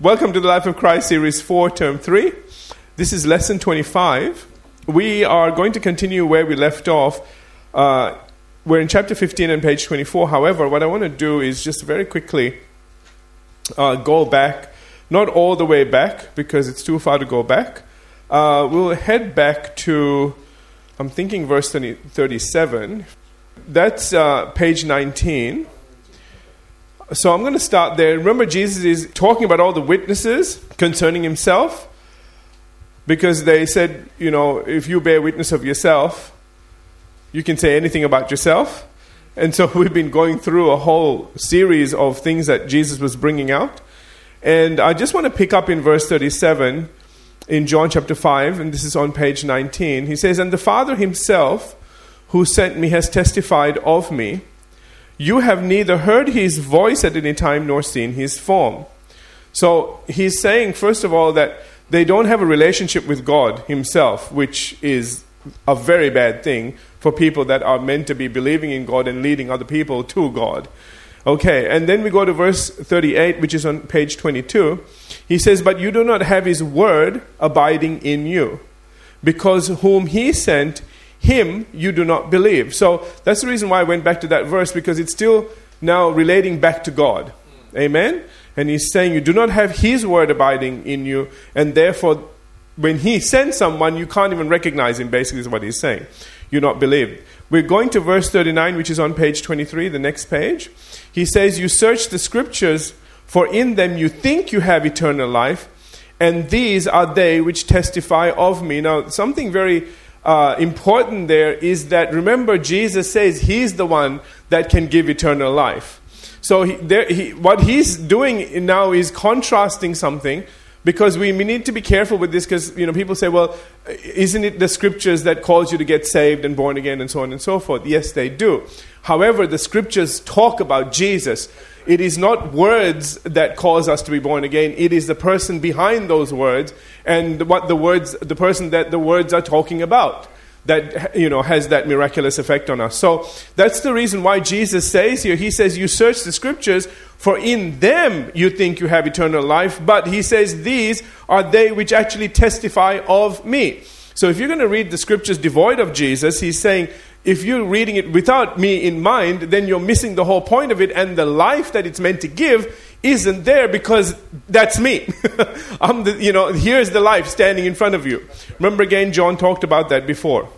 Welcome to the Life of Christ Series 4, Term 3. This is Lesson 25. We are going to continue where we left off. Uh, we're in chapter 15 and page 24. However, what I want to do is just very quickly uh, go back, not all the way back because it's too far to go back. Uh, we'll head back to, I'm thinking, verse 30, 37. That's uh, page 19. So I'm going to start there. Remember, Jesus is talking about all the witnesses concerning himself because they said, you know, if you bear witness of yourself, you can say anything about yourself. And so we've been going through a whole series of things that Jesus was bringing out. And I just want to pick up in verse 37 in John chapter 5, and this is on page 19. He says, And the Father himself who sent me has testified of me. You have neither heard his voice at any time nor seen his form. So he's saying, first of all, that they don't have a relationship with God himself, which is a very bad thing for people that are meant to be believing in God and leading other people to God. Okay, and then we go to verse 38, which is on page 22. He says, But you do not have his word abiding in you, because whom he sent, him you do not believe. So that's the reason why I went back to that verse because it's still now relating back to God. Amen? And he's saying you do not have his word abiding in you, and therefore when he sends someone, you can't even recognize him, basically, is what he's saying. You're not believed. We're going to verse 39, which is on page 23, the next page. He says, You search the scriptures, for in them you think you have eternal life, and these are they which testify of me. Now, something very uh, important there is that remember, Jesus says he's the one that can give eternal life. So, he, there, he, what he's doing now is contrasting something because we, we need to be careful with this because you know people say well isn't it the scriptures that calls you to get saved and born again and so on and so forth? Yes they do. However the scriptures talk about jesus it is not words that cause us to be born again. It is the person behind those words and what the words, the person that the words are talking about that you know has that miraculous effect on us. So that's the reason why Jesus says here. He says, "You search the scriptures, for in them you think you have eternal life." But he says, "These are they which actually testify of me." So if you're going to read the scriptures devoid of Jesus, he's saying if you're reading it without me in mind, then you're missing the whole point of it, and the life that it's meant to give isn't there because that's me. I'm the, you know, here's the life standing in front of you. Remember again, John talked about that before.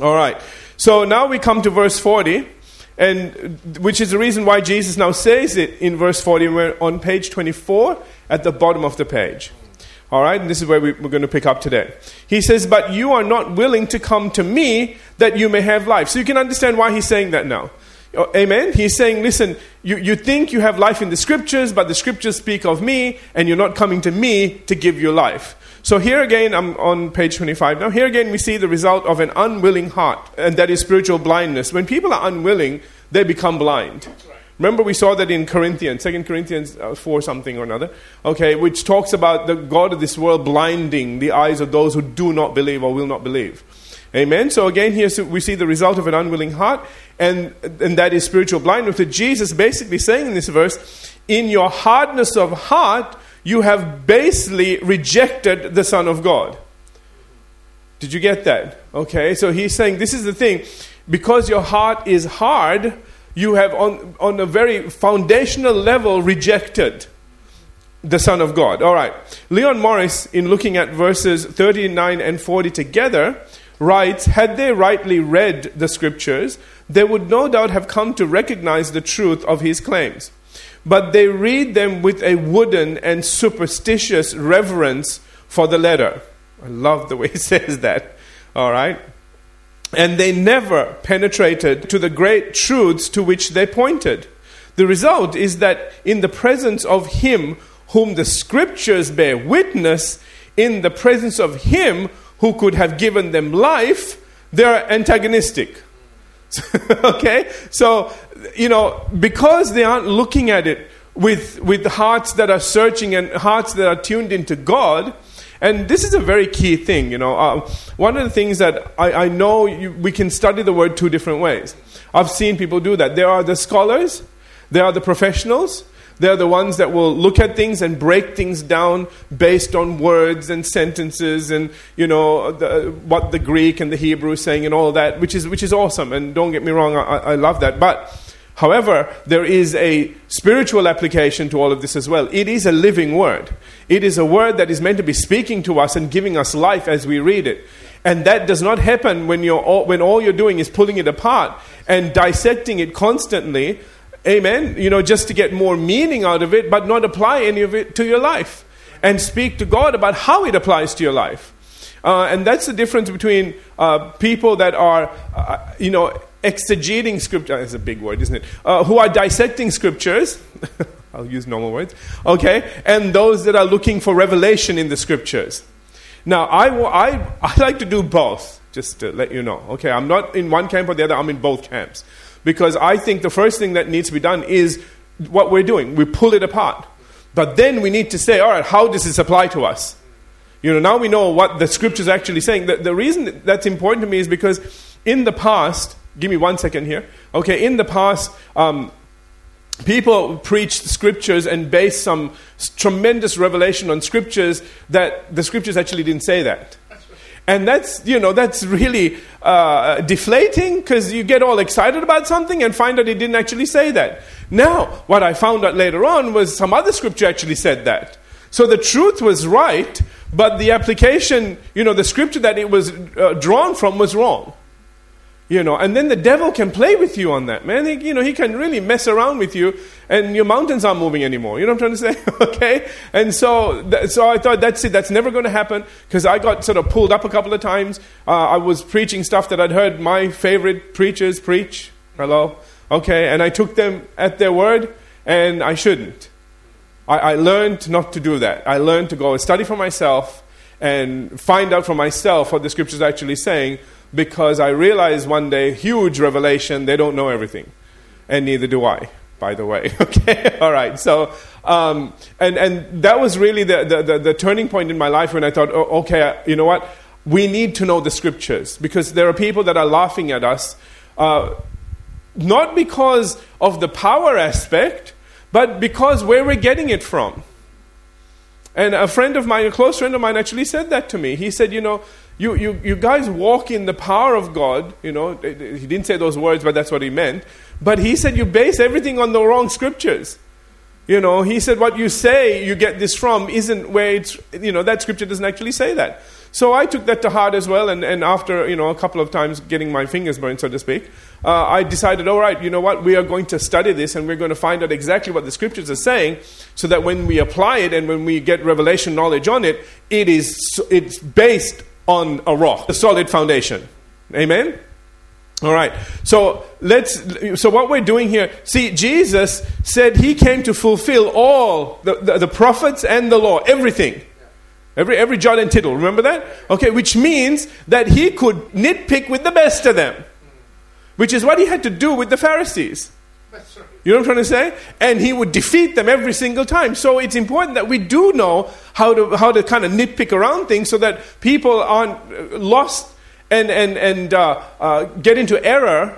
All right. So now we come to verse 40, and which is the reason why Jesus now says it in verse 40. We're on page 24 at the bottom of the page. All right, and this is where we, are going to pick up today. He says, But you are not willing to come to me that you may have life. So you can understand why he's saying that now. Oh, amen? He's saying, Listen, you, you think you have life in the scriptures, but the scriptures speak of me, and you're not coming to me to give you life. So here again, I'm on page 25 now. Here again, we see the result of an unwilling heart, and that is spiritual blindness. When people are unwilling, they become blind. Remember, we saw that in Corinthians, 2 Corinthians uh, 4 something or another, okay, which talks about the God of this world blinding the eyes of those who do not believe or will not believe. Amen. So again, here we see the result of an unwilling heart, and, and that is spiritual blindness. With Jesus basically saying in this verse, in your hardness of heart, you have basically rejected the Son of God. Did you get that? Okay, so he's saying this is the thing. Because your heart is hard, you have, on, on a very foundational level, rejected the Son of God. All right. Leon Morris, in looking at verses 39 and 40 together, writes Had they rightly read the scriptures, they would no doubt have come to recognize the truth of his claims. But they read them with a wooden and superstitious reverence for the letter. I love the way he says that. All right and they never penetrated to the great truths to which they pointed. The result is that in the presence of Him whom the Scriptures bear witness, in the presence of Him who could have given them life, they're antagonistic. okay? So, you know, because they aren't looking at it with, with hearts that are searching and hearts that are tuned into God, and this is a very key thing, you know. Uh, one of the things that I, I know you, we can study the word two different ways. I've seen people do that. There are the scholars, there are the professionals, They're the ones that will look at things and break things down based on words and sentences and you know the, what the Greek and the Hebrew is saying and all that, which is which is awesome. And don't get me wrong, I, I love that. But however, there is a spiritual application to all of this as well. It is a living word. It is a word that is meant to be speaking to us and giving us life as we read it. And that does not happen when, you're all, when all you're doing is pulling it apart and dissecting it constantly Amen. You know, just to get more meaning out of it, but not apply any of it to your life. And speak to God about how it applies to your life. Uh, and that's the difference between uh, people that are, uh, you know, exegeting scripture. is a big word, isn't it? Uh, who are dissecting scriptures. I'll use normal words. Okay. And those that are looking for revelation in the scriptures. Now, I, I, I like to do both, just to let you know. Okay. I'm not in one camp or the other, I'm in both camps because I think the first thing that needs to be done is what we're doing. We pull it apart. But then we need to say, all right, how does this apply to us? You know, now we know what the scripture is actually saying. The, the reason that's important to me is because in the past, give me one second here. Okay, in the past, um, people preached scriptures and based some tremendous revelation on scriptures that the scriptures actually didn't say that. And that's, you know, that's really uh, deflating because you get all excited about something and find out it didn't actually say that. Now, what I found out later on was some other scripture actually said that. So the truth was right, but the application, you know, the scripture that it was uh, drawn from was wrong. You know, and then the devil can play with you on that, man. He, you know, he can really mess around with you, and your mountains aren't moving anymore. You know what I'm trying to say? okay? And so, so I thought that's it. That's never going to happen because I got sort of pulled up a couple of times. Uh, I was preaching stuff that I'd heard my favorite preachers preach. Hello? Okay? And I took them at their word, and I shouldn't. I, I learned not to do that. I learned to go and study for myself and find out for myself what the scripture is actually saying because I realized one day, huge revelation, they don't know everything. And neither do I, by the way. okay? All right. So, um, and, and that was really the, the, the, the, turning point in my life when I thought, oh, okay, you know what? We need to know the scriptures because there are people that are laughing at us, uh, not because of the power aspect, but because where we're getting it from. And a friend of mine, a close friend of mine, actually said that to me. He said, You know, you, you, you guys walk in the power of God. You know, he didn't say those words, but that's what he meant. But he said, You base everything on the wrong scriptures. You know, he said, What you say you get this from isn't where it's, you know, that scripture doesn't actually say that. So I took that to heart as well, and, and after, you know, a couple of times getting my fingers burned, so to speak, uh, I decided, all right, you know what, we are going to study this and we're going to find out exactly what the scriptures are saying so that when we apply it and when we get revelation knowledge on it, it is, it's based on a rock, a solid foundation. Amen? All right. So let's so what we're doing here, see Jesus said he came to fulfill all the, the, the prophets and the law, everything. Every, every jot and tittle, remember that? Okay, which means that he could nitpick with the best of them, which is what he had to do with the Pharisees. You know what I'm trying to say? And he would defeat them every single time. So it's important that we do know how to, how to kind of nitpick around things so that people aren't uh, lost and, and, and uh, uh, get into error,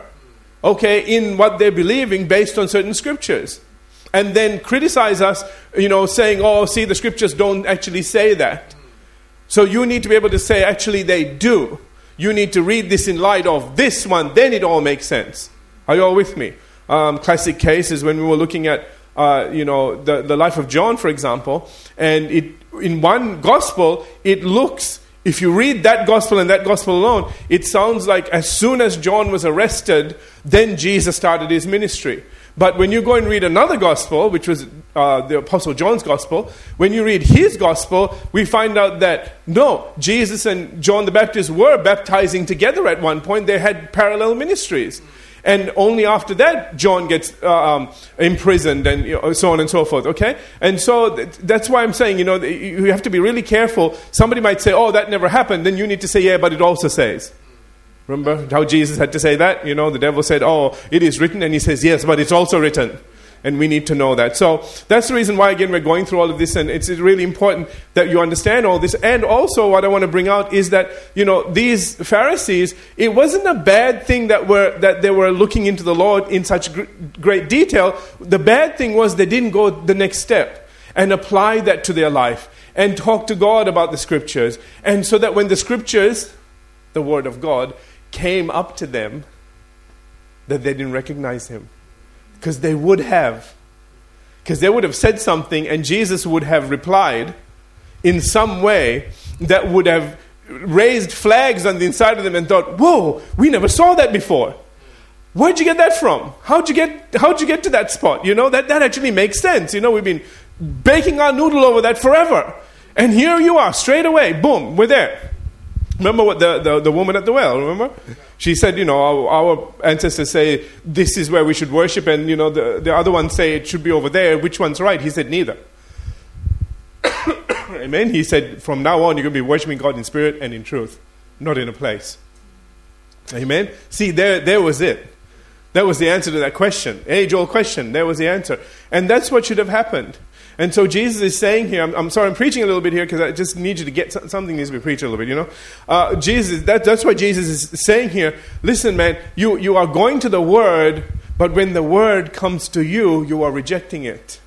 okay, in what they're believing based on certain scriptures and then criticize us, you know, saying, oh, see, the scriptures don't actually say that. So you need to be able to say, actually, they do. You need to read this in light of this one, then it all makes sense. Are you all with me? Um, classic case is when we were looking at, uh, you know, the, the life of John, for example, and it, in one gospel, it looks, if you read that gospel and that gospel alone, it sounds like as soon as John was arrested, then Jesus started his ministry. But when you go and read another gospel, which was uh, the Apostle John's gospel, when you read his gospel, we find out that no, Jesus and John the Baptist were baptizing together at one point. They had parallel ministries. And only after that, John gets uh, um, imprisoned and you know, so on and so forth, okay? And so th- that's why I'm saying, you know, you have to be really careful. Somebody might say, oh, that never happened. Then you need to say, yeah, but it also says. Remember how Jesus had to say that? You know, the devil said, Oh, it is written. And he says, Yes, but it's also written. And we need to know that. So that's the reason why, again, we're going through all of this, and it's really important that you understand all this. And also, what I want to bring out is that, you know, these Pharisees, it wasn't a bad thing that, were, that they were looking into the Lord in such gr- great detail. The bad thing was they didn't go the next step and apply that to their life and talk to God about the scriptures. And so that when the scriptures, the Word of God, came up to them, that they didn't recognize Him because they would have. Because they would have said something and Jesus would have replied in some way that would have raised flags on the inside of them and thought, whoa, we never saw that before. Where'd you get that from? How'd you get, how'd you get to that spot? You know, that, that actually makes sense. You know, we've been baking our noodle over that forever. And here you are, straight away, boom, we're there. Remember what the, the, the woman at the well, remember? She said, you know, our, our, ancestors say this is where we should worship, and, you know, the, the other ones say it should be over there. Which one's right? He said, neither. Amen? He said, from now on, you're going to be worshiping God in spirit and in truth, not in a place. Amen? See, there, there was it. That was the answer to that question. Age old question. There was the answer. And that's what should have happened. And so Jesus is saying here, I'm, I'm sorry, I'm preaching a little bit here because I just need you to get something needs to be preached a little bit, you know. Uh, Jesus, that, that's what Jesus is saying here. Listen, man, you, you are going to the Word, but when the Word comes to you, you are rejecting it.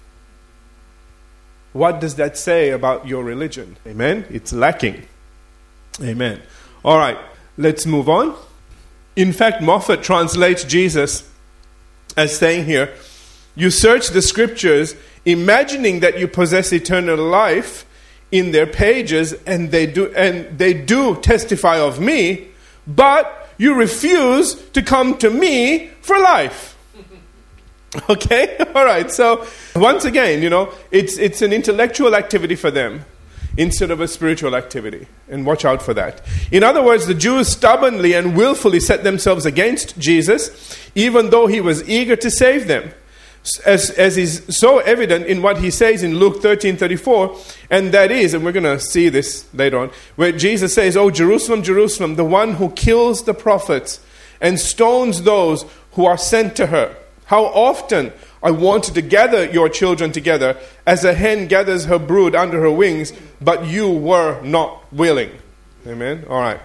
What does that say about your religion? Amen? It's lacking. Amen. All right, let's move on. In fact, Moffatt translates Jesus as saying here, You search the scriptures imagining that you possess eternal life in their pages and they do and they do testify of me but you refuse to come to me for life. Okay? All right. So once again you know it's it's an intellectual activity for them instead of a spiritual activity and watch out for that. In other words the jews stubbornly and willfully set themselves against jesus even though he was eager to save them as, as is so evident in what he says in Luke 13 34, and that is, and we're going to see this later on, where Jesus says, Oh, Jerusalem, Jerusalem, the one who kills the prophets and stones those who are sent to her. How often I wanted to gather your children together as a hen gathers her brood under her wings, but you were not willing. Amen? All right.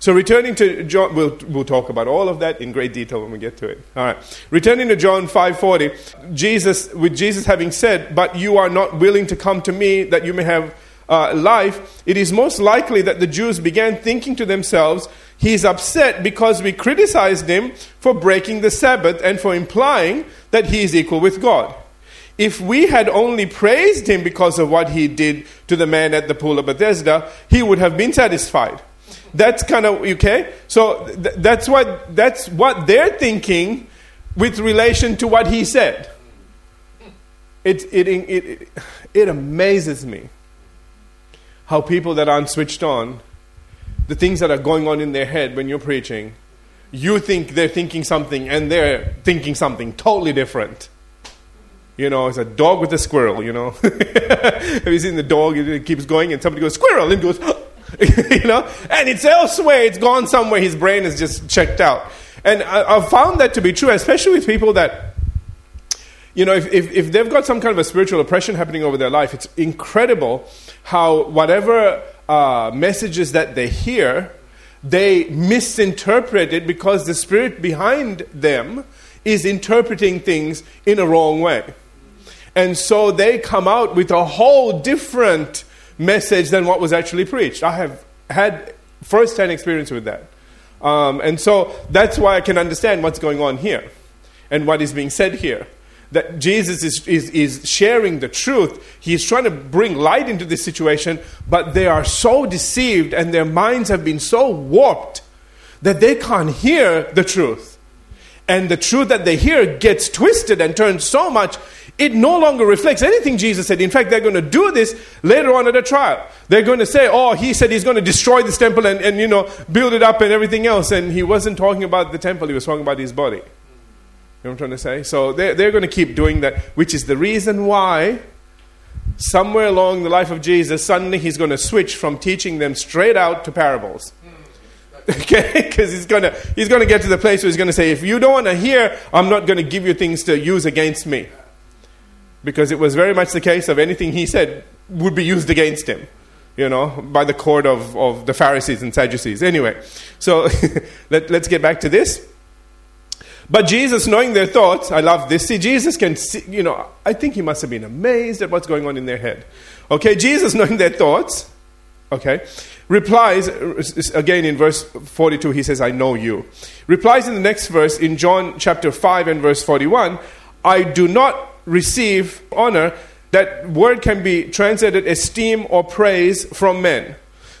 So returning to John, we'll, we'll talk about all of that in great detail when we get to it. All right. Returning to John 5.40, Jesus, with Jesus having said, but you are not willing to come to me that you may have uh, life, it is most likely that the Jews began thinking to themselves, he's upset because we criticized him for breaking the Sabbath and for implying that he is equal with God. If we had only praised him because of what he did to the man at the pool of Bethesda, he would have been satisfied. That's kind of okay. So th- that's what that's what they're thinking with relation to what he said. It it it it, it amazes me how people that aren't switched on, the things that are going on in their head when you're preaching, you think they're thinking something and they're thinking something totally different. You know, it's a dog with a squirrel, you know. Have you seen the dog? It keeps going and somebody goes, squirrel, and goes, you know? And it's elsewhere, it's gone somewhere, his brain is just checked out. And I, have found that to be true, especially with people that, you know, if, if, if they've got some kind of a spiritual oppression happening over their life, it's incredible how whatever uh, messages that they hear, they misinterpret it because the spirit behind them is interpreting things in a wrong way. And so they come out with a whole different message than what was actually preached. I have had first hand experience with that. Um, and so that's why I can understand what's going on here and what is being said here. That Jesus is, is, is sharing the truth. He's trying to bring light into this situation, but they are so deceived and their minds have been so warped that they can't hear the truth. And the truth that they hear gets twisted and turned so much it no longer reflects anything Jesus said. In fact, they're going to do this later on at a trial. They're going to say, oh, he said he's going to destroy this temple and, and, you know, build it up and everything else. And he wasn't talking about the temple, he was talking about his body. You know what I'm trying to say? So they're, they're going to keep doing that, which is the reason why somewhere along the life of Jesus, suddenly he's going to switch from teaching them straight out to parables. Okay, because he's gonna he's gonna get to the place where he's gonna say, if you don't want to hear, I'm not gonna give you things to use against me. Because it was very much the case of anything he said would be used against him, you know, by the court of, of the Pharisees and Sadducees. Anyway, so let, let's get back to this. But Jesus, knowing their thoughts, I love this. See, Jesus can see, you know, I think he must have been amazed at what's going on in their head. Okay, Jesus, knowing their thoughts, okay, replies, again in verse 42, he says, I know you. Replies in the next verse, in John chapter 5 and verse 41, I do not receive honor. That word can be translated esteem or praise from men.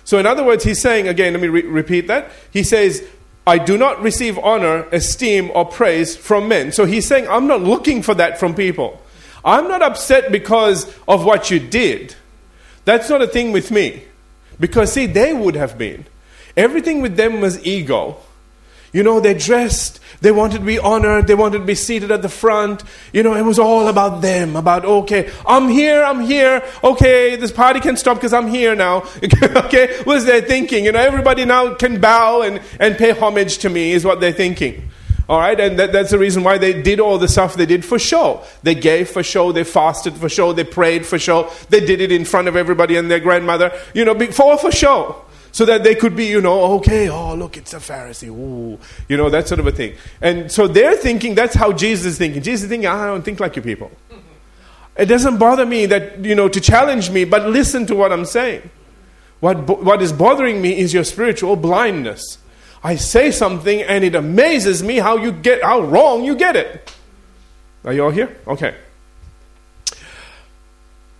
So, in other words, he's saying, again, let me re- repeat that. He says, I do not receive honor, esteem, or praise from men. So he's saying, I'm not looking for that from people. I'm not upset because of what you did. That's not a thing with me. Because, see, they would have been. Everything with them was ego. You know, they dressed, they wanted to be honored, they wanted to be seated at the front. You know, it was all about them, about, okay, I'm here, I'm here, okay, this party can stop because I'm here now. okay, was their thinking? You know, everybody now can bow and, and pay homage to me, is what they're thinking. All right, and that, that's the reason why they did all the stuff they did for show. They gave for show, they fasted for show, they prayed for show, they did it in front of everybody and their grandmother, you know, for, for show so that they could be, you know, okay, oh, look, it's a Pharisee. Ooh, you know, that sort of a thing. And so they're thinking, that's how Jesus is thinking. Jesus is thinking, I don't think like you people. It doesn't bother me that, you know, to challenge me, but listen to what I'm saying. What, what is bothering me is your spiritual blindness. I say something and it amazes me how you get, how wrong you get it. Are you all here? Okay.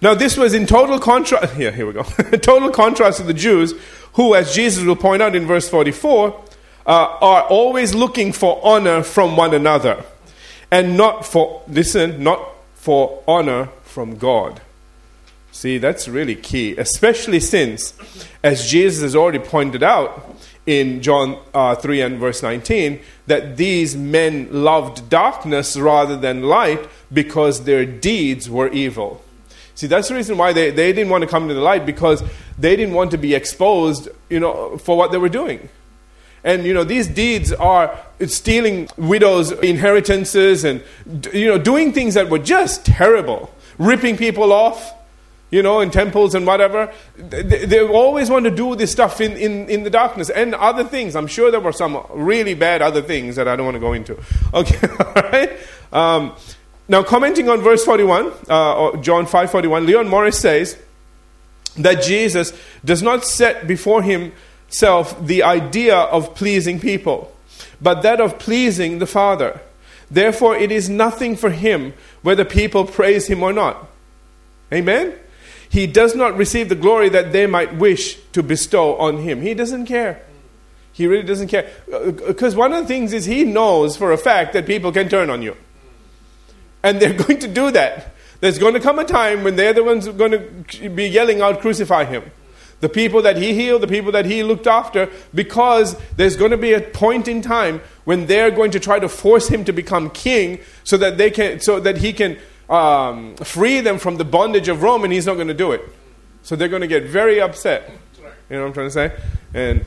Now, this was in total contrast. Here, here we go. total contrast to the Jews who, as Jesus will point out in verse 44, uh, are always looking for honor from one another and not for, listen, not for honor from God. See, that's really key, especially since, as Jesus has already pointed out in John uh, 3 and verse 19, that these men loved darkness rather than light because their deeds were evil. See, that's the reason why they, they didn't want to come to the light because they didn't want to be exposed, you know, for what they were doing. And, you know, these deeds are stealing widows' inheritances and, you know, doing things that were just terrible. Ripping people off, you know, in temples and whatever. They, they always want to do this stuff in, in, in the darkness and other things. I'm sure there were some really bad other things that I don't want to go into. Okay, all right? Um, now, commenting on verse 41, uh, John 5:41, Leon Morris says that Jesus does not set before himself the idea of pleasing people, but that of pleasing the Father. Therefore, it is nothing for him whether people praise him or not. Amen? He does not receive the glory that they might wish to bestow on him. He doesn't care. He really doesn't care. Because uh, one of the things is he knows for a fact that people can turn on you. And they're going to do that. There's going to come a time when they're the ones who are going to be yelling out, Crucify him. The people that he healed, the people that he looked after, because there's going to be a point in time when they're going to try to force him to become king so that, they can, so that he can um, free them from the bondage of Rome, and he's not going to do it. So they're going to get very upset. You know what I'm trying to say? And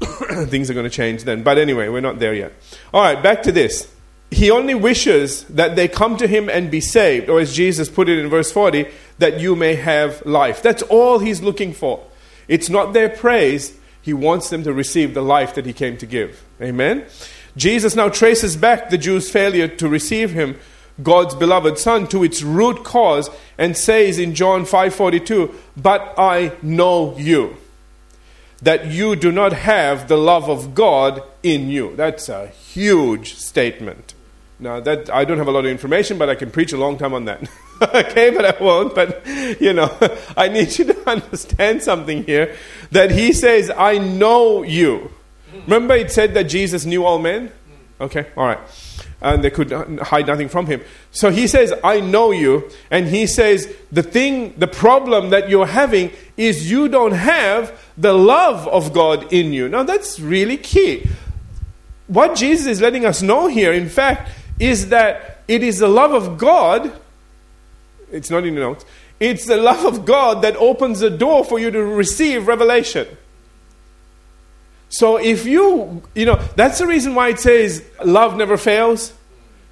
things are going to change then. But anyway, we're not there yet. All right, back to this he only wishes that they come to him and be saved, or as Jesus put it in verse 40, that you may have life. That's all he's looking for. It's not their praise, he wants them to receive the life that he came to give. Amen? Jesus now traces back the Jews' failure to receive him, God's beloved Son, to its root cause and says in John 5:42, "But I know you." that you do not have the love of God in you. That's a huge statement. Now that I don't have a lot of information, but I can preach a long time on that. okay, but I won't. But you know, I need you to understand something here. That he says, "I know you." Remember, it said that Jesus knew all men. Okay, all right, and they could hide nothing from him. So he says, "I know you," and he says, "The thing, the problem that you're having is you don't have the love of God in you." Now that's really key. What Jesus is letting us know here, in fact is that it is the love of God, it's not in the notes, it's the love of God that opens the door for you to receive revelation. So if you, you know, that's the reason why it says love never fails.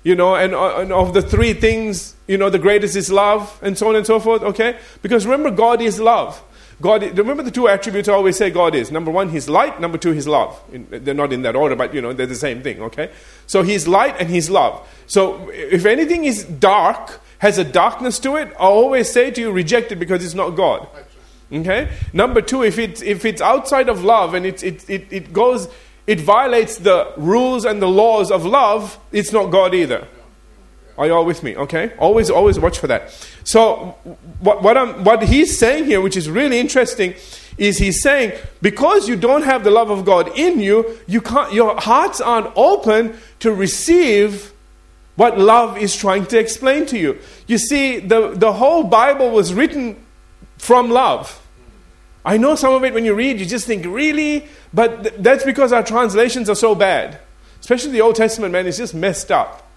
You know, and, uh, and of the three things, you know, the greatest is love, and so on and so forth, okay? Because remember, God is love. God, remember the two attributes I always say God is. Number one, He's light. Number two, He's love. They're not in that order, but you know, they're the same thing, okay? So He's light and He's love. So if anything is dark, has a darkness to it, I always say to you, reject it because it's not God. Okay? Number two, if it's, if it's outside of love and it, it, it, it goes, it violates the rules and the laws of love, it's not God either. Are you all with me? Okay? Always, always watch for that. So, what, what, I'm, what he's saying here, which is really interesting, is he's saying because you don't have the love of God in you, you can't, your hearts aren't open to receive what love is trying to explain to you. You see, the, the whole Bible was written from love. I know some of it when you read, you just think, really? But th- that's because our translations are so bad. Especially the Old Testament, man, it's just messed up.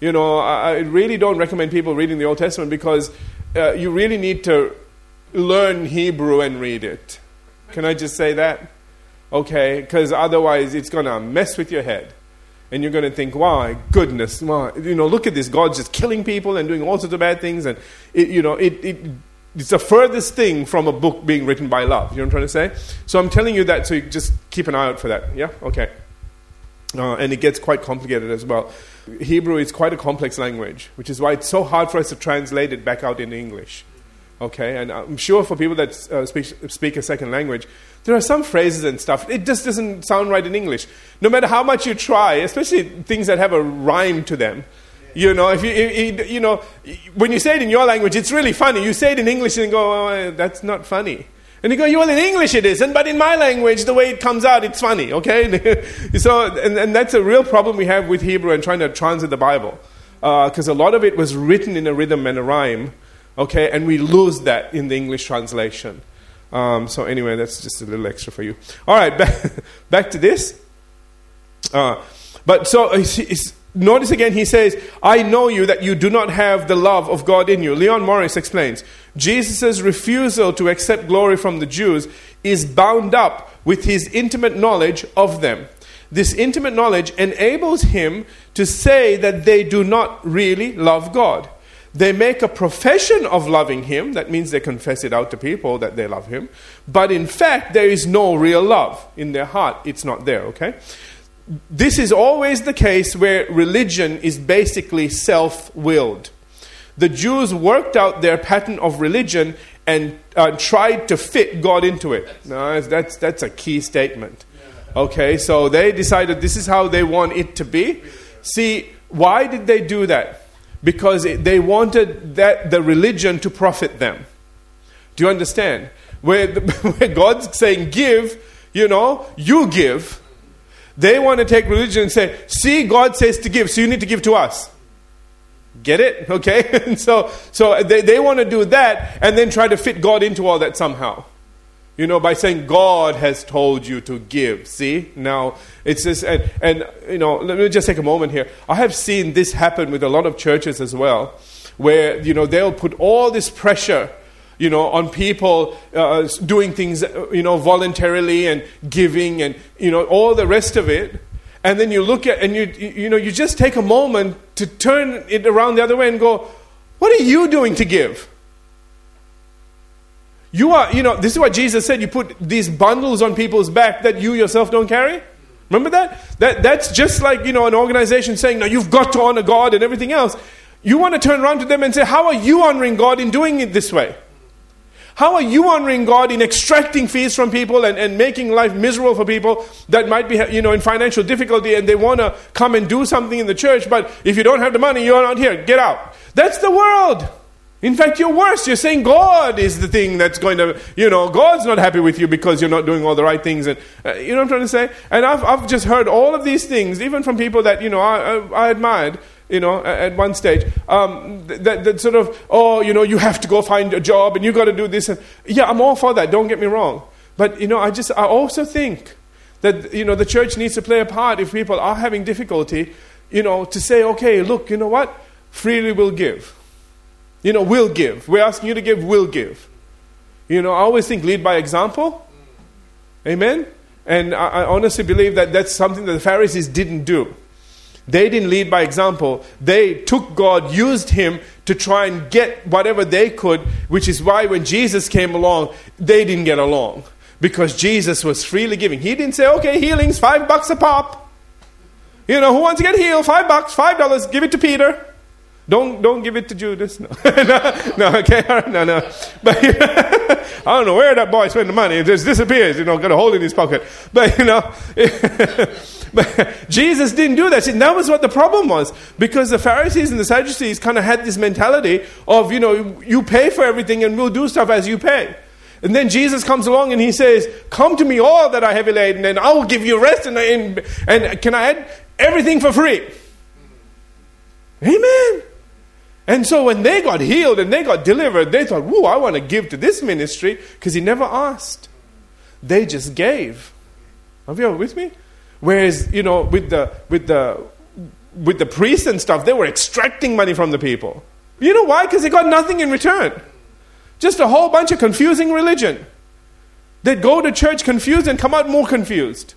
You know, I, really don't recommend people reading the Old Testament because uh, you really need to learn Hebrew and read it. Can I just say that? Okay, because otherwise it's going to mess with your head. And you're going to think, why, goodness, why? You know, look at this. God's just killing people and doing all sorts of bad things. And, it, you know, it, it it's the furthest thing from a book being written by love. You know what I'm trying to say? So I'm telling you that so you just keep an eye out for that. Yeah? Okay. Uh, and it gets quite complicated as well. Hebrew is quite a complex language, which is why it's so hard for us to translate it back out into English. Okay, and I'm sure for people that uh, speak, speak a second language, there are some phrases and stuff, it just doesn't sound right in English. No matter how much you try, especially things that have a rhyme to them. You know, if you, if, you know, when you say it in your language, it's really funny. You say it in English and go, oh, that's not funny. And you go, well, in English it isn't, but in my language, the way it comes out, it's funny, okay? so, and, and, that's a real problem we have with Hebrew and trying to translate the Bible. Because uh, a lot of it was written in a rhythm and a rhyme, okay? And we lose that in the English translation. Um, so, anyway, that's just a little extra for you. All right, back, back to this. Uh, but so, it's, it's, Notice again, he says, I know you that you do not have the love of God in you. Leon Morris explains Jesus' refusal to accept glory from the Jews is bound up with his intimate knowledge of them. This intimate knowledge enables him to say that they do not really love God. They make a profession of loving him, that means they confess it out to people that they love him, but in fact, there is no real love in their heart. It's not there, okay? This is always the case where religion is basically self willed. The Jews worked out their pattern of religion and uh, tried to fit God into it. That's, that's a key statement. Okay, so they decided this is how they want it to be. See, why did they do that? Because it, they wanted that the religion to profit them. Do you understand? Where, the, where God's saying, give, you know, you give they want to take religion and say, see, God says to give, so you need to give to us. Get it? Okay? and so so they, they want to do that and then try to fit God into all that somehow. You know, by saying God has told you to give. See? Now, it's this, and, and, you know, let me just take a moment here. I have seen this happen with a lot of churches as well, where, you know, they'll put all this pressure you know, on people uh, doing things, uh, you know, voluntarily and giving and, you know, all the rest of it. And then you look at, and you, you know, you just take a moment to turn it around the other way and go, what are you doing to give? You are, you know, this is what Jesus said. You put these bundles on people's back that you yourself don't carry. Remember that? that that's just like, you know, an organization saying, now you've got to honor God and everything else. You want to turn around to them and say, how are you honoring God in doing it this way? How are you honoring God in extracting fees from people and, and making life miserable for people that might be you know, in financial difficulty and they want to come and do something in the church, but if you don't have the money, you're not here. Get out. That's the world. In fact, you're worse. You're saying God is the thing that's going to, you know, God's not happy with you because you're not doing all the right things. And uh, you know what I'm trying to say? And I've, I've just heard all of these things, even from people that, you know, I, I, I admired you know, at one stage, um, that, that sort of, oh, you know, you have to go find a job and you got to do this. And, yeah, I'm all for that. Don't get me wrong. But, you know, I just, I also think that, you know, the church needs to play a part if people are having difficulty, you know, to say, okay, look, you know what? Freely we'll give. You know, we'll give. We're asking you to give, We'll give. You know, I always think lead by example. Amen? And I, I honestly believe that that's something that the Pharisees didn't do. They didn't lead by example. They took God, used Him to try and get whatever they could, which is why when Jesus came along, they didn't get along. Because Jesus was freely giving. He didn't say, okay, healings, five bucks a pop. You know, who wants to get healed? Five bucks, five dollars, give it to Peter. Don't don't give it to Judas. No, no, no okay, no, no. But I don't know where that boy spent the money. It just disappears. You know, got a hole in his pocket. But you know, but Jesus didn't do that. See, that was what the problem was because the Pharisees and the Sadducees kind of had this mentality of you know you pay for everything and we'll do stuff as you pay. And then Jesus comes along and he says, Come to me, all that are heavy laden, and I will give you rest. And, and, and can I add everything for free? Amen. And so when they got healed and they got delivered, they thought, Whoa, I want to give to this ministry because he never asked. They just gave. Are you with me? Whereas, you know, with the with the with the priests and stuff, they were extracting money from the people. You know why? Because they got nothing in return. Just a whole bunch of confusing religion. They'd go to church confused and come out more confused.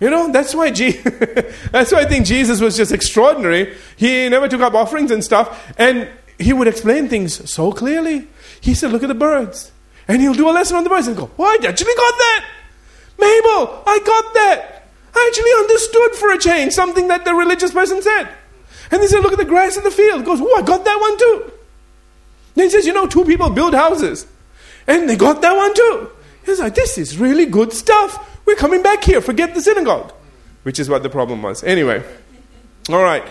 You know, that's why, Je- that's why I think Jesus was just extraordinary. He never took up offerings and stuff, and he would explain things so clearly. He said, Look at the birds. And he'll do a lesson on the birds and go, Oh, I actually got that. Mabel, I got that. I actually understood for a change something that the religious person said. And he said, Look at the grass in the field. He goes, Oh, I got that one too. Then he says, You know, two people build houses. And they got that one too. He's like, This is really good stuff. We're coming back here. Forget the synagogue. Which is what the problem was. Anyway. All right.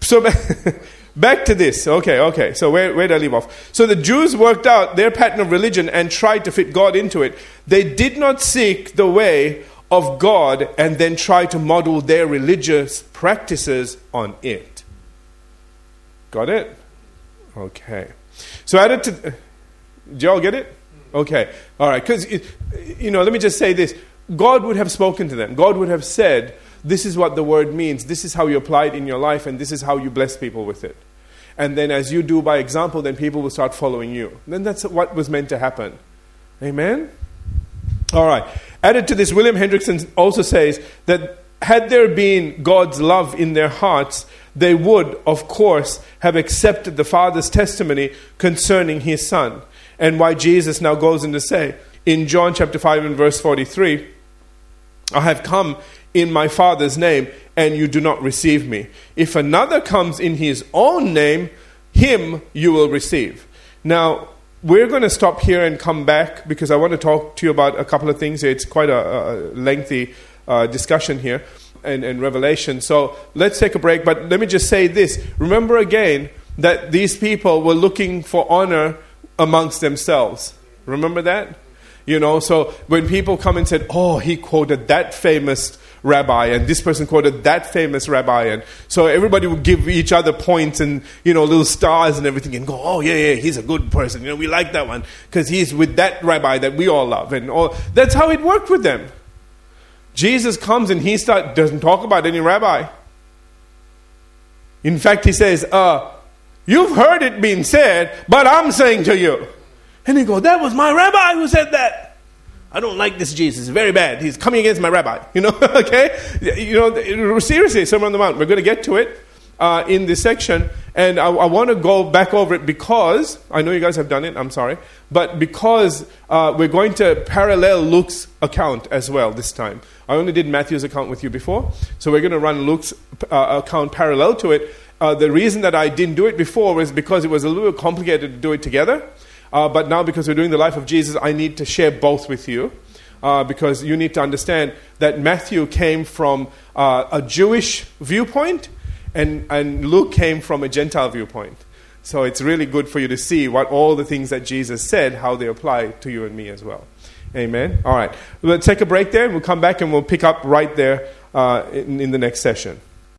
So back to this. Okay, okay. So where, where did I leave off? So the Jews worked out their pattern of religion and tried to fit God into it. They did not seek the way of God and then try to model their religious practices on it. Got it? Okay. So added to. Do y'all get it? Okay. All right. Because, you know, let me just say this. God would have spoken to them. God would have said, This is what the word means. This is how you apply it in your life, and this is how you bless people with it. And then, as you do by example, then people will start following you. Then that's what was meant to happen. Amen? All right. Added to this, William Hendriksen also says that had there been God's love in their hearts, they would, of course, have accepted the Father's testimony concerning his Son. And why Jesus now goes on to say in John chapter 5 and verse 43 I have come in my Father's name, and you do not receive me. If another comes in his own name, him you will receive. Now, we're going to stop here and come back because I want to talk to you about a couple of things. It's quite a, a lengthy uh, discussion here and, and Revelation. So let's take a break. But let me just say this remember again that these people were looking for honor amongst themselves. Remember that? You know, so when people come and said, oh, he quoted that famous rabbi and this person quoted that famous rabbi and so everybody would give each other points and you know little stars and everything and go oh yeah yeah he's a good person. You know we like that one because he's with that rabbi that we all love and all that's how it worked with them. Jesus comes and he start doesn't talk about any rabbi. In fact he says uh, you've heard it being said but i'm saying to you and he go, that was my rabbi who said that. I don't like this Jesus. Very bad. He's coming against my rabbi. You know, okay? You know, seriously, Sermon on the Mount. We're going to get to it uh, in this section. And I, I want to go back over it because, I know you guys have done it, I'm sorry, but because uh, we're going to parallel Luke's account as well this time. I only did Matthew's account with you before, so we're going to run Luke's uh, account parallel to it. Uh, the reason that I didn't do it before was because it was a little complicated to do it together. Uh, but now, because we're doing the life of Jesus, I need to share both with you. Uh, because you need to understand that Matthew came from uh, a Jewish viewpoint and, and Luke came from a Gentile viewpoint. So it's really good for you to see what all the things that Jesus said, how they apply to you and me as well. Amen. All right. We'll take a break there and we'll come back and we'll pick up right there uh, in, in the next session.